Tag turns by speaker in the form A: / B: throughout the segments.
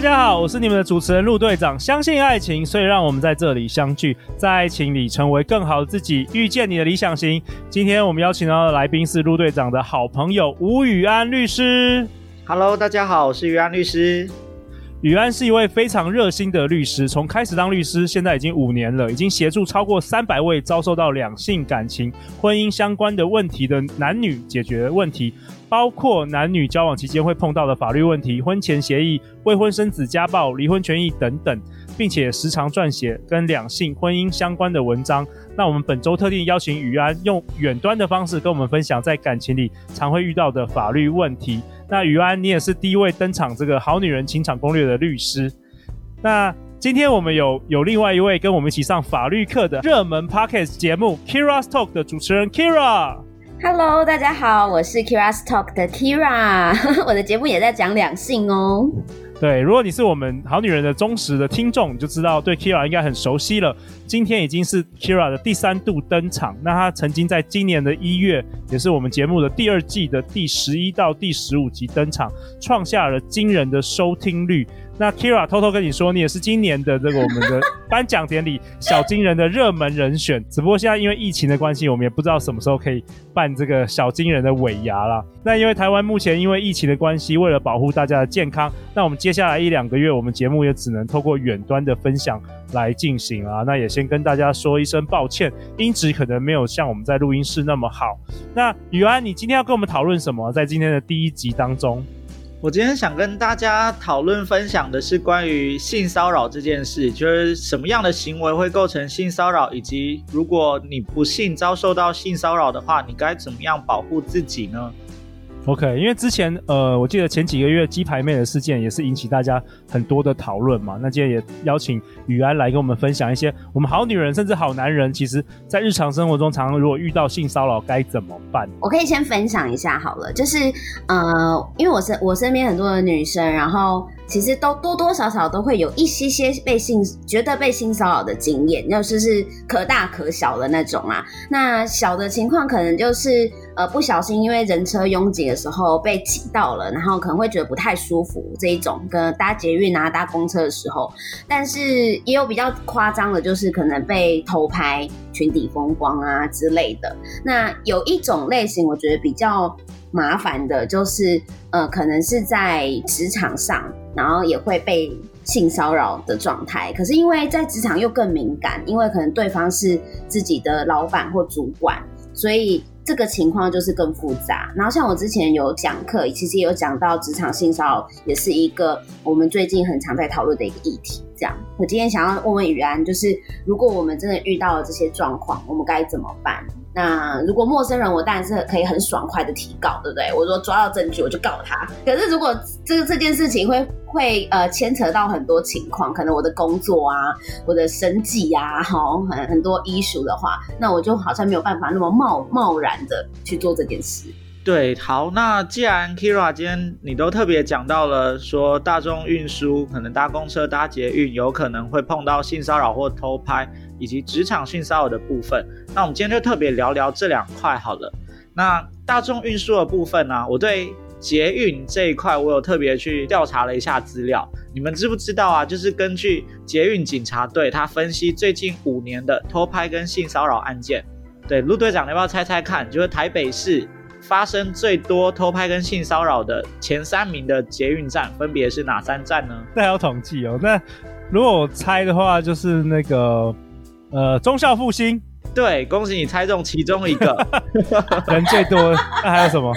A: 大家好，我是你们的主持人陆队长。相信爱情，所以让我们在这里相聚，在爱情里成为更好的自己，遇见你的理想型。今天我们邀请到的来宾是陆队长的好朋友吴宇安律师。
B: Hello，大家好，我是宇安律师。
A: 宇安是一位非常热心的律师，从开始当律师，现在已经五年了，已经协助超过三百位遭受到两性感情、婚姻相关的问题的男女解决问题。包括男女交往期间会碰到的法律问题、婚前协议、未婚生子、家暴、离婚权益等等，并且时常撰写跟两性婚姻相关的文章。那我们本周特地邀请宇安用远端的方式跟我们分享在感情里常会遇到的法律问题。那宇安，你也是第一位登场这个好女人情场攻略的律师。那今天我们有有另外一位跟我们一起上法律课的热门 Podcast 节目 Kira's Talk 的主持人 Kira。
C: Hello，大家好，我是 Kira's Talk 的 Kira，我的节目也在讲两性哦。
A: 对，如果你是我们好女人的忠实的听众，你就知道对 Kira 应该很熟悉了。今天已经是 Kira 的第三度登场，那她曾经在今年的一月，也是我们节目的第二季的第十一到第十五集登场，创下了惊人的收听率。那 Keira 偷偷跟你说，你也是今年的这个我们的 颁奖典礼小金人的热门人选。只不过现在因为疫情的关系，我们也不知道什么时候可以办这个小金人的尾牙啦。那因为台湾目前因为疫情的关系，为了保护大家的健康，那我们接下来一两个月，我们节目也只能透过远端的分享来进行啊。那也先跟大家说一声抱歉，音质可能没有像我们在录音室那么好。那宇安，你今天要跟我们讨论什么？在今天的第一集当中？
B: 我今天想跟大家讨论分享的是关于性骚扰这件事，就是什么样的行为会构成性骚扰，以及如果你不幸遭受到性骚扰的话，你该怎么样保护自己呢？
A: ？OK，因为之前呃，我记得前几个月鸡排妹的事件也是引起大家很多的讨论嘛。那今天也邀请宇安来跟我们分享一些我们好女人甚至好男人，其实在日常生活中常常如果遇到性骚扰该怎么办？
C: 我可以先分享一下好了，就是呃，因为我身我身边很多的女生，然后。其实都多多少少都会有一些些被性觉得被性骚扰的经验，就是是可大可小的那种啊。那小的情况可能就是呃不小心因为人车拥挤的时候被挤到了，然后可能会觉得不太舒服这一种，跟搭捷运啊搭公车的时候。但是也有比较夸张的，就是可能被偷拍裙底风光啊之类的。那有一种类型，我觉得比较。麻烦的就是，呃，可能是在职场上，然后也会被性骚扰的状态。可是因为在职场又更敏感，因为可能对方是自己的老板或主管，所以这个情况就是更复杂。然后像我之前有讲课，其实有讲到职场性骚扰，也是一个我们最近很常在讨论的一个议题。这样，我今天想要问问宇安，就是如果我们真的遇到了这些状况，我们该怎么办？那如果陌生人，我当然是可以很爽快的提告，对不对？我说抓到证据我就告他。可是如果这个这件事情会会呃牵扯到很多情况，可能我的工作啊，我的生计啊，好很很多医术的话，那我就好像没有办法那么贸贸然的去做这件事。
B: 对，好，那既然 Kira 今天你都特别讲到了，说大众运输可能搭公车、搭捷运有可能会碰到性骚扰或偷拍，以及职场性骚扰的部分，那我们今天就特别聊聊这两块好了。那大众运输的部分呢、我对捷运这一块我有特别去调查了一下资料，你们知不知道啊？就是根据捷运警察队他分析最近五年的偷拍跟性骚扰案件，对，陆队长你要不要猜猜看？就是台北市。发生最多偷拍跟性骚扰的前三名的捷运站分别是哪三站呢？
A: 那还有统计哦。那如果我猜的话，就是那个呃忠孝复兴。
B: 对，恭喜你猜中其中一个，
A: 人最多。那还有什么？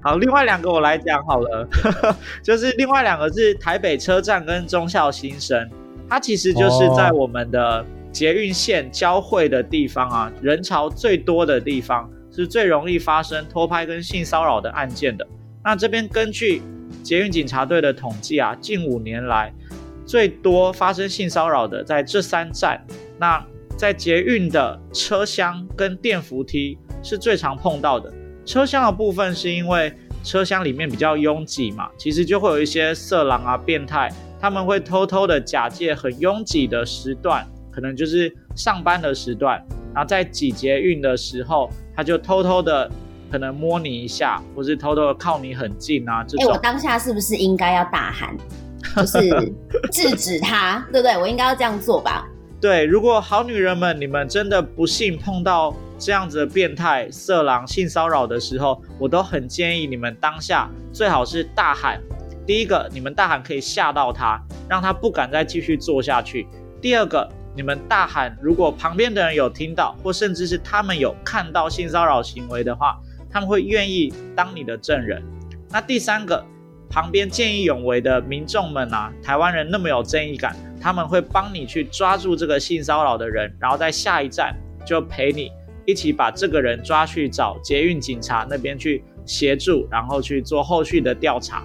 B: 好，另外两个我来讲好了，就是另外两个是台北车站跟忠孝新生，它其实就是在我们的捷运线交汇的地方啊，人潮最多的地方。是最容易发生偷拍跟性骚扰的案件的。那这边根据捷运警察队的统计啊，近五年来最多发生性骚扰的在这三站。那在捷运的车厢跟电扶梯是最常碰到的。车厢的部分是因为车厢里面比较拥挤嘛，其实就会有一些色狼啊、变态，他们会偷偷的假借很拥挤的时段，可能就是上班的时段，然后在挤捷运的时候，他就偷偷的可能摸你一下，或是偷偷的靠你很近啊。这种。
C: 哎，我当下是不是应该要大喊，就是 制止他，对不对？我应该要这样做吧？
B: 对，如果好女人们，你们真的不幸碰到。这样子的变态色狼性骚扰的时候，我都很建议你们当下最好是大喊。第一个，你们大喊可以吓到他，让他不敢再继续做下去。第二个，你们大喊，如果旁边的人有听到，或甚至是他们有看到性骚扰行为的话，他们会愿意当你的证人。那第三个，旁边见义勇为的民众们啊，台湾人那么有正义感，他们会帮你去抓住这个性骚扰的人，然后在下一站就陪你。一起把这个人抓去找捷运警察那边去协助，然后去做后续的调查。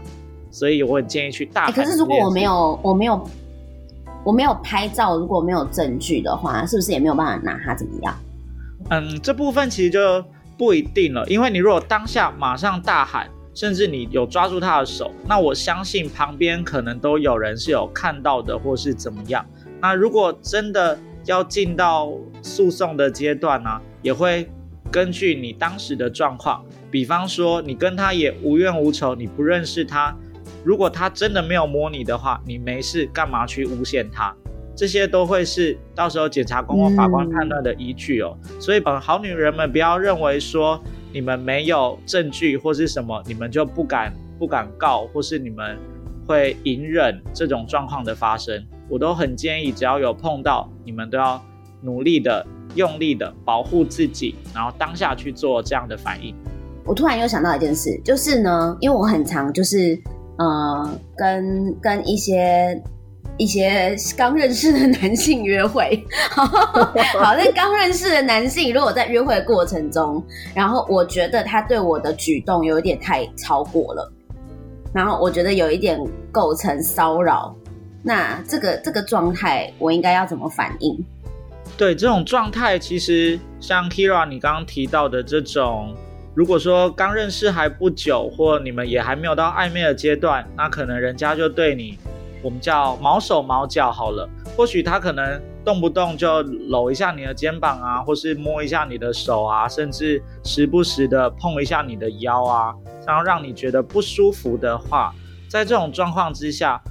B: 所以我很建议去大。
C: 可是如果我没有，我没有，我没有拍照，如果没有证据的话，是不是也没有办法拿他怎么样？
B: 嗯，这部分其实就不一定了，因为你如果当下马上大喊，甚至你有抓住他的手，那我相信旁边可能都有人是有看到的，或是怎么样。那如果真的要进到诉讼的阶段呢、也会根据你当时的状况，比方说你跟他也无冤无仇，你不认识他，如果他真的没有摸你的话，你没事干嘛去诬陷他？这些都会是到时候检察官或法官判断的依据哦。所以，本好女人们不要认为说你们没有证据或是什么，你们就不敢不敢告，或是你们会隐忍这种状况的发生。我都很建议，只要有碰到，你们都要努力的。用力的保护自己，然后当下去做这样的反应。
C: 我突然又想到一件事，就是呢，因为我很常就是呃，跟跟一些一些刚认识的男性约会。好，那刚认识的男性，如果在约会的过程中，然后我觉得他对我的举动有一点太超过了，然后我觉得有一点构成骚扰，那这个这个状态，我应该要怎么反应？
B: 对，这种状态，其实像 Kira 你刚刚提到的这种，如果说刚认识还不久，或你们也还没有到暧昧的阶段，那可能人家就对你，我们叫毛手毛脚好了。或许他可能动不动就搂一下你的肩膀啊，或是摸一下你的手啊，甚至时不时的碰一下你的腰啊，然后让你觉得不舒服的话，在这种状况之下，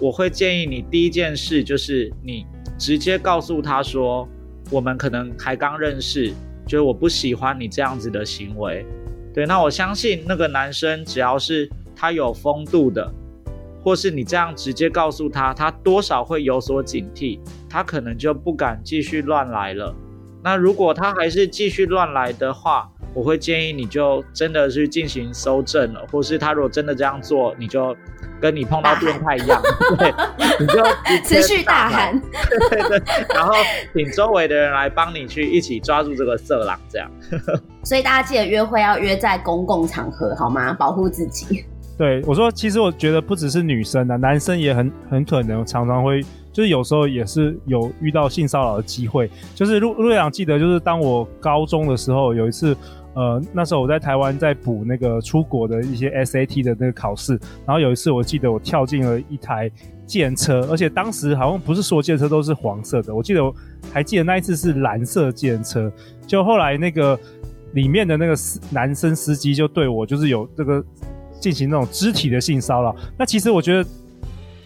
B: 我会建议你第一件事就是你。直接告诉他说，我们可能还刚认识，就是我不喜欢你这样子的行为。对，那我相信那个男生只要是他有风度的，或是你这样直接告诉他，他多少会有所警惕，他可能就不敢继续乱来了。那如果他还是继续乱来的话，我会建议你就真的去进行搜证了，或是他如果真的这样做，你就。跟你碰到变态一样，对，你就
C: 持续大喊，
B: 对对对，然后请周围的人来帮你去一起抓住这个色狼，这样。
C: 所以大家记得约会要约在公共场合，好吗？保护自己。
A: 对，我说，其实我觉得不只是女生啊，男生也很很可能常常会，就是有时候也是有遇到性骚扰的机会。就是陆陆队长记得，就是当我高中的时候有一次。呃，那时候我在台湾在补那个出国的一些 SAT 的那个考试，然后有一次我记得我跳进了一台计程车，而且当时好像不是所有计程车都是黄色的，我记得我还记得那一次是蓝色计程车，就后来那个里面的那个男生司机就对我就是有这个进行那种肢体的性骚扰，那其实我觉得。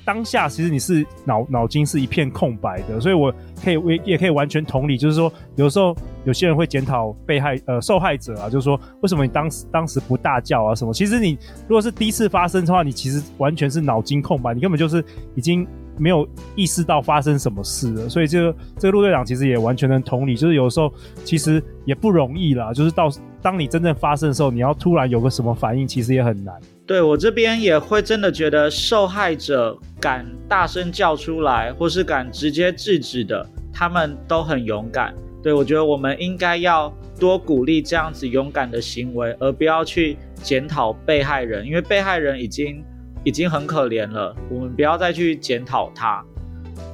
A: 当下其实你是脑脑筋是一片空白的，所以我可以也也可以完全同理，就是说有时候有些人会检讨被害呃受害者啊，就是说为什么你当时当时不大叫啊什么？其实你如果是第一次发生的话，你其实完全是脑筋空白，你根本就是已经没有意识到发生什么事了。所以这个这个陆队长其实也完全能同理，就是有时候其实也不容易啦，就是到当你真正发生的时候，你要突然有个什么反应，其实也很难。
B: 对，我这边也会真的觉得受害者敢大声叫出来，或是敢直接制止的，他们都很勇敢。对，我觉得我们应该要多鼓励这样子勇敢的行为，而不要去检讨被害人，因为被害人已经已经很可怜了，我们不要再去检讨他。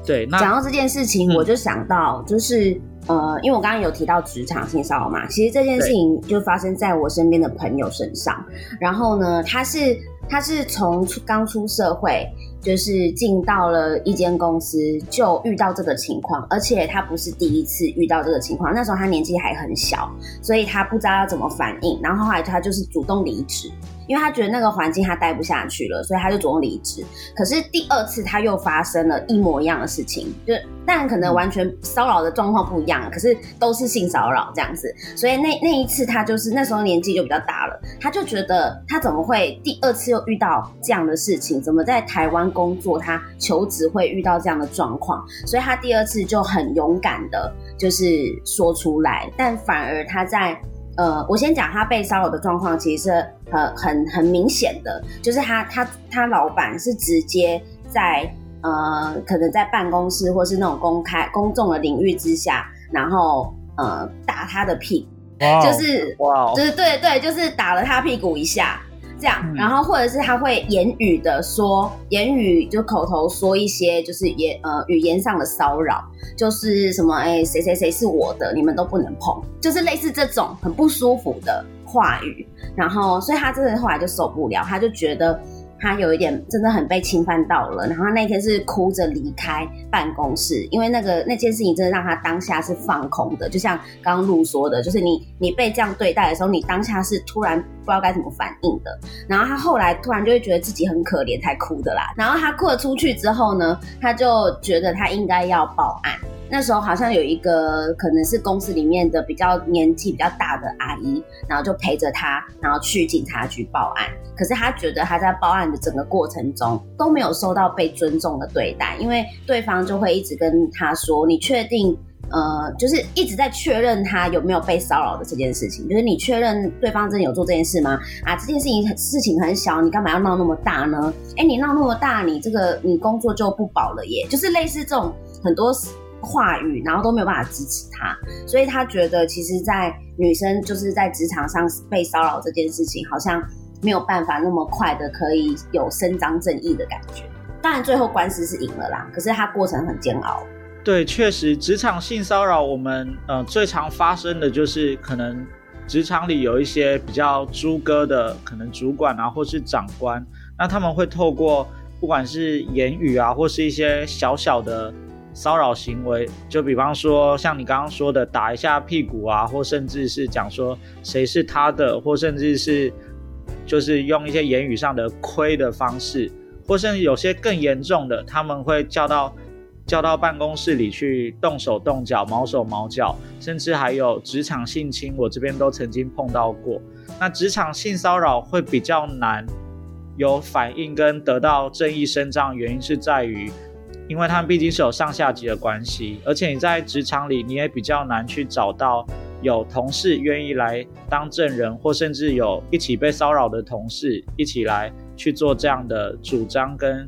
B: 对，那
C: 讲到这件事情，我就想到，就是呃，因为我刚刚有提到职场性骚扰嘛，其实这件事情就发生在我身边的朋友身上。然后呢，他是他是从刚出社会，就是进到了一间公司就遇到这个情况，而且他不是第一次遇到这个情况。那时候他年纪还很小，所以他不知道要怎么反应。然后后来他就是主动离职。因为他觉得那个环境他待不下去了，所以他就主动离职。可是第二次他又发生了一模一样的事情，就但可能完全骚扰的状况不一样，可是都是性骚扰这样子。所以那那一次他就是那时候年纪就比较大了，他就觉得他怎么会第二次又遇到这样的事情？怎么在台湾工作他求职会遇到这样的状况？所以他第二次就很勇敢的，就是说出来，但反而他在。呃，我先讲他被骚扰的状况，其实是很很很明显的，就是他他他老板是直接在呃可能在办公室或是那种公开公众的领域之下，然后呃打他的屁股，wow, 就是哇，wow. 就是对对，就是打了他屁股一下。这样，然后或者是他会言语的说，言语就口头说一些，就是言呃语言上的骚扰，就是什么哎谁谁谁是我的，你们都不能碰，就是类似这种很不舒服的话语。然后，所以他真的后来就受不了，他就觉得。他有一点真的很被侵犯到了，然后他那天是哭着离开办公室，因为那个那件事情真的让他当下是放空的，就像刚刚露说的，就是你你被这样对待的时候，你当下是突然不知道该怎么反应的，然后他后来突然就会觉得自己很可怜才哭的啦，然后他哭了出去之后呢，他就觉得他应该要报案。那时候好像有一个可能是公司里面的比较年纪比较大的阿姨，然后就陪着他，然后去警察局报案。可是他觉得他在报案的整个过程中都没有受到被尊重的对待，因为对方就会一直跟他说：“你确定？呃，就是一直在确认他有没有被骚扰的这件事情，就是你确认对方真的有做这件事吗？啊，这件事情事情很小，你干嘛要闹那么大呢？哎，你闹那么大，你这个你工作就不保了耶。就是类似这种很多。”话语，然后都没有办法支持他，所以他觉得，其实，在女生就是在职场上被骚扰这件事情，好像没有办法那么快的可以有伸张正义的感觉。当然，最后官司是赢了啦，可是他过程很煎熬。
B: 对，确实，职场性骚扰，我们呃最常发生的就是可能职场里有一些比较猪哥的，可能主管啊，或是长官，那他们会透过不管是言语啊，或是一些小小的。骚扰行为，就比方说像你刚刚说的打一下屁股啊，或甚至是讲说谁是他的，或甚至是就是用一些言语上的亏的方式，或甚至有些更严重的，他们会叫到叫到办公室里去动手动脚、毛手毛脚，甚至还有职场性侵，我这边都曾经碰到过。那职场性骚扰会比较难有反应跟得到正义伸张，原因是在于。因为他们毕竟是有上下级的关系，而且你在职场里，你也比较难去找到有同事愿意来当证人，或甚至有一起被骚扰的同事一起来去做这样的主张跟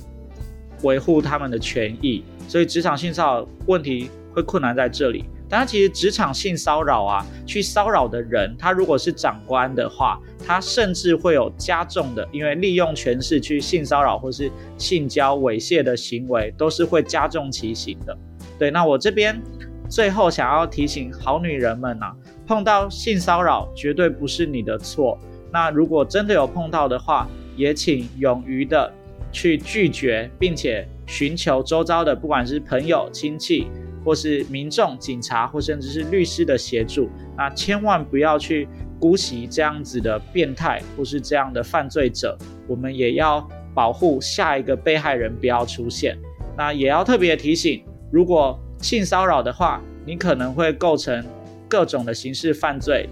B: 维护他们的权益，所以职场性骚扰问题会困难在这里。但其实职场性骚扰啊，去骚扰的人，他如果是长官的话，他甚至会有加重的，因为利用权势去性骚扰或是性交猥亵的行为，都是会加重其刑的。对，那我这边最后想要提醒好女人们啊，碰到性骚扰绝对不是你的错。那如果真的有碰到的话，也请勇于的去拒绝，并且寻求周遭的不管是朋友、亲戚。或是民众、警察，或甚至是律师的协助，那千万不要去姑息这样子的变态，或是这样的犯罪者。我们也要保护下一个被害人不要出现。那也要特别提醒，如果性骚扰的话，你可能会构成各种的刑事犯罪，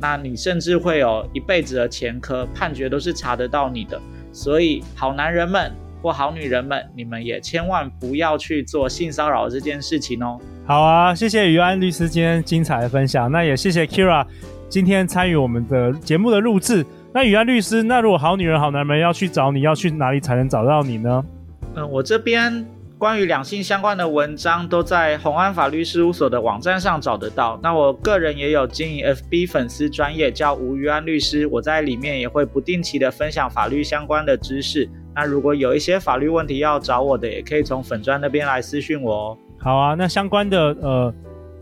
B: 那你甚至会有一辈子的前科，判决都是查得到你的。所以，好男人们。或好女人们，你们也千万不要去做性骚扰这件事情哦。
A: 好啊，谢谢于安律师今天精彩的分享，那也谢谢 Keira 今天参与我们的节目的录制。那于安律师，那如果好女人、好男人要去找你，要去哪里才能找到你呢？
B: 嗯，我这边关于两性相关的文章都在宏安法律事务所的网站上找得到。那我个人也有经营 FB 粉丝专业，叫吴于安律师，我在里面也会不定期的分享法律相关的知识。那如果有一些法律问题要找我的，也可以从粉砖那边来私讯我哦。
A: 好啊，那相关的呃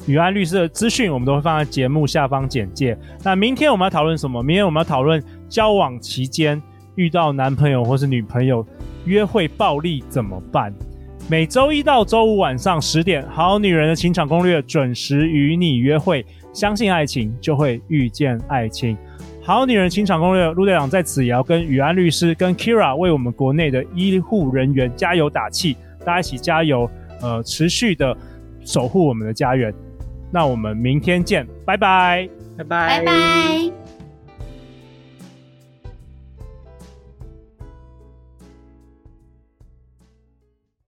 A: 宇安律师的资讯，我们都会放在节目下方简介。那明天我们要讨论什么？明天我们要讨论交往期间遇到男朋友或是女朋友约会暴力怎么办？每周一到周五晚上十点，《好女人的情场攻略》准时与你约会。相信爱情，就会遇见爱情。好女人清场攻略，陆队长在此也要跟宇安律师、跟 Kira 为我们国内的医护人员加油打气，大家一起加油，呃，持续的守护我们的家园。那我们明天见，拜拜，
B: 拜拜，拜拜。